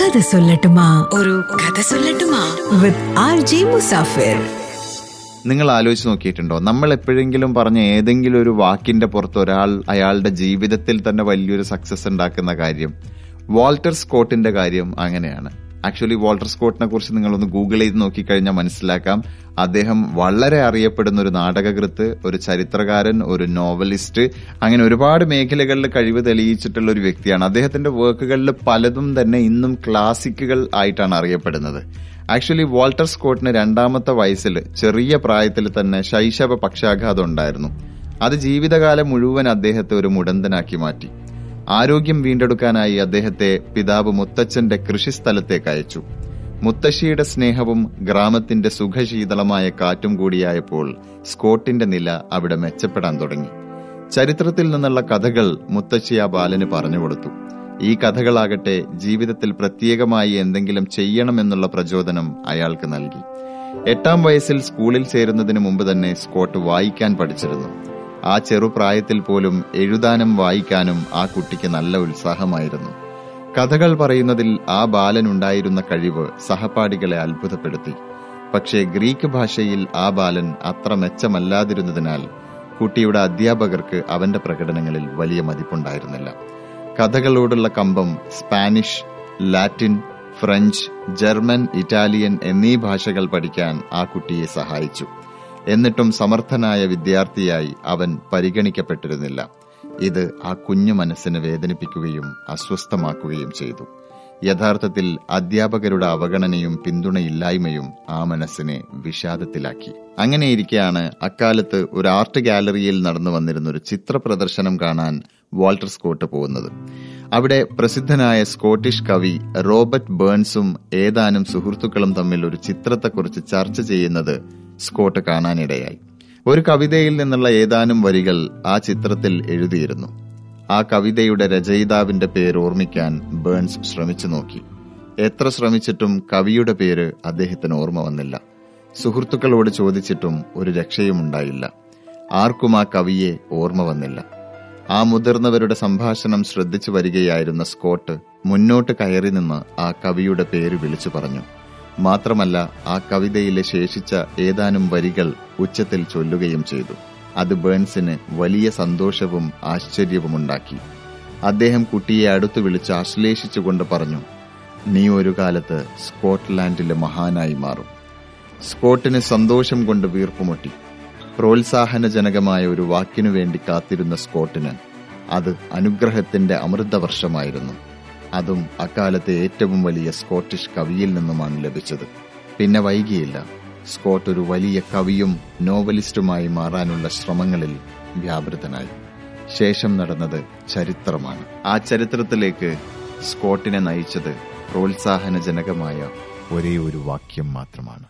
കഥ സൊല്ലട്ടുമാ. ഒരു കഥ സൊല്ലട്ടുമാ. With R J Musafir. നിങ്ങൾ ആലോചിച്ച് നോക്കിയിട്ടുണ്ടോ? നമ്മൾ എപ്പോഴെങ്കിലും പറഞ്ഞ ഏതെങ്കിലും ഒരു വാക്കിന്റെ പുറത്ത് ഒരാൾ അയാളുടെ ജീവിതത്തിൽ തന്നെ വലിയൊരു സക്സസ് ഉണ്ടാക്കുന്ന കാര്യം വാൾട്ടർ സ്കോട്ടിന്റെ കാര്യം അങ്ങനെയാണ്. ആക്ച്വലി വാൾട്ടർ സ്കോട്ടിനെ കുറിച്ച് നിങ്ങളൊന്ന് ഗൂഗിൾ ചെയ്ത് നോക്കിക്കഴിഞ്ഞാൽ മനസ്സിലാക്കാം. അദ്ദേഹം വളരെ അറിയപ്പെടുന്ന ഒരു നാടകകൃത്ത് ഒരു ചരിത്രകാരൻ ഒരു നോവലിസ്റ്റ് അങ്ങനെ ഒരുപാട് മേഖലകളിൽ കഴിവ് തെളിയിച്ചിട്ടുള്ള ഒരു വ്യക്തിയാണ്. അദ്ദേഹത്തിന്റെ വർക്കുകളിൽ പലതും തന്നെ ഇന്നും ക്ലാസിക്കുകൾ ആയിട്ടാണ് അറിയപ്പെടുന്നത്. ആക്ച്വലി വാൾട്ടർ സ്കോട്ടിന് രണ്ടാമത്തെ വയസ്സിൽ ചെറിയ പ്രായത്തിൽ തന്നെ ശൈശവ പക്ഷാഘാതം ഉണ്ടായിരുന്നു. അത് ജീവിതകാലം മുഴുവൻ അദ്ദേഹത്തെ ഒരു മുടന്തനാക്കി മാറ്റി. ആരോഗ്യം വീണ്ടെടുക്കാനായി അദ്ദേഹത്തെ പിതാവ് മുത്തച്ഛന്റെ കൃഷിസ്ഥലത്തേക്ക് അയച്ചു. മുത്തശ്ശിയുടെ സ്നേഹവും ഗ്രാമത്തിന്റെ സുഖശീതളമായ കാറ്റും കൂടിയായപ്പോൾ സ്കോട്ടിന്റെ നില അവിടെ മെച്ചപ്പെടാൻ തുടങ്ങി. ചരിത്രത്തിൽ നിന്നുള്ള കഥകൾ മുത്തശ്ശി ആ ബാലന് പറഞ്ഞുകൊടുത്തു ഈ കഥകളാകട്ടെ ജീവിതത്തിൽ പ്രത്യേകമായി എന്തെങ്കിലും ചെയ്യണമെന്നുള്ള പ്രചോദനം അയാൾക്ക് നൽകി. എട്ടാം വയസ്സിൽ സ്കൂളിൽ ചേരുന്നതിന് മുമ്പ് തന്നെ സ്കോട്ട് വായിക്കാൻ പഠിച്ചിരുന്നു. ആ ചെറുപ്രായത്തിൽ പോലും എഴുതാനും വായിക്കാനും ആ കുട്ടിക്ക് നല്ല ഉത്സാഹമായിരുന്നു. കഥകൾ പറയുന്നതിൽ ആ ബാലൻ ഉണ്ടായിരുന്ന കഴിവ് സഹപാഠികളെ അത്ഭുതപ്പെടുത്തി. പക്ഷേ ഗ്രീക്ക് ഭാഷയിൽ ആ ബാലൻ അത്ര മെച്ചമല്ലാതിരുന്നതിനാൽ കുട്ടിയുടെ അധ്യാപകർക്ക് അവന്റെ പ്രകടനങ്ങളിൽ വലിയ മതിപ്പുണ്ടായിരുന്നില്ല. കഥകളോടുള്ള കമ്പം Spanish Latin French German Italian എന്നീ ഭാഷകൾ പഠിക്കാൻ ആ കുട്ടിയെ സഹായിച്ചു. എന്നിട്ടും സമർത്ഥനായ വിദ്യാർത്ഥിയായി അവൻ പരിഗണിക്കപ്പെട്ടിരുന്നില്ല. ഇത് ആ കുഞ്ഞു മനസ്സിനെ വേദനിപ്പിക്കുകയും അസ്വസ്ഥമാക്കുകയും ചെയ്തു. യഥാർത്ഥത്തിൽ അധ്യാപകരുടെ അവഗണനയും പിന്തുണയില്ലായ്മയും ആ മനസ്സിനെ വിഷാദത്തിലാക്കി. അങ്ങനെയിരിക്കെയാണ് അക്കാലത്ത് ഒരു ആർട്ട് ഗാലറിയിൽ നടന്നു വന്നിരുന്ന ഒരു ചിത്ര പ്രദർശനം കാണാൻ വാൾട്ടർ സ്കോട്ട് പോകുന്നത്. അവിടെ പ്രസിദ്ധനായ സ്കോട്ടിഷ് കവി റോബർട്ട് ബേൺസും ഏതാനും സുഹൃത്തുക്കളും തമ്മിൽ ഒരു ചിത്രത്തെക്കുറിച്ച് ചർച്ച ചെയ്യുന്നത് സ്കോട്ട് കാണാനിടയായി. ഒരു കവിതയിൽ നിന്നുള്ള ഏതാനും വരികൾ ആ ചിത്രത്തിൽ എഴുതിയിരുന്നു. ആ കവിതയുടെ രചയിതാവിന്റെ പേര് ഓർമ്മിക്കാൻ ബേൺസ് ശ്രമിച്ചു നോക്കി. എത്ര ശ്രമിച്ചിട്ടും കവിയുടെ പേര് അദ്ദേഹത്തിന് ഓർമ്മ വന്നില്ല. സുഹൃത്തുക്കളോട് ചോദിച്ചിട്ടും ഒരു രക്ഷയുമുണ്ടായില്ല ആർക്കും ആ കവിയെ ഓർമ്മ വന്നില്ല. ആ മുതിർന്നവരുടെ സംഭാഷണം ശ്രദ്ധിച്ചു വരികയായിരുന്ന സ്കോട്ട് മുന്നോട്ട് കയറി നിന്ന് ആ കവിയുടെ പേര് വിളിച്ചു പറഞ്ഞു. മാത്രമല്ല ആ കവിതയിലെ ശേഷിച്ച ഏതാനും വരികൾ ഉച്ചത്തിൽ ചൊല്ലുകയും ചെയ്തു. അത് ബേൺസിന് വലിയ സന്തോഷവും ആശ്ചര്യവും ഉണ്ടാക്കി. അദ്ദേഹം കുട്ടിയെ അടുത്തു വിളിച്ച് ആശ്ലേഷിച്ചുകൊണ്ട് പറഞ്ഞു നീ ഒരു കാലത്ത് സ്കോട്ട്ലാൻഡിലെ മഹാനായി മാറും. സ്കോട്ടിന് സന്തോഷം കൊണ്ട് വീർപ്പുമുട്ടി. പ്രോത്സാഹനജനകമായ ഒരു വാക്കിനു വേണ്ടി കാത്തിരുന്ന സ്കോട്ടിന് അത് അനുഗ്രഹത്തിന്റെ അമൃതവർഷമായിരുന്നു. അതും അക്കാലത്തെ ഏറ്റവും വലിയ സ്കോട്ടിഷ് കവിയിൽ നിന്നുമാണ് ലഭിച്ചത്. പിന്നെ വൈകിയില്ല. സ്കോട്ട് ഒരു വലിയ കവിയും നോവലിസ്റ്റുമായി മാറാനുള്ള ശ്രമങ്ങളിൽ വ്യാപൃതനായി. ശേഷം നടന്നത് ചരിത്രമാണ്. ആ ചരിത്രത്തിലേക്ക് സ്കോട്ടിനെ നയിച്ചത് പ്രോത്സാഹനജനകമായ ഒരേ ഒരു വാക്യം മാത്രമാണ്.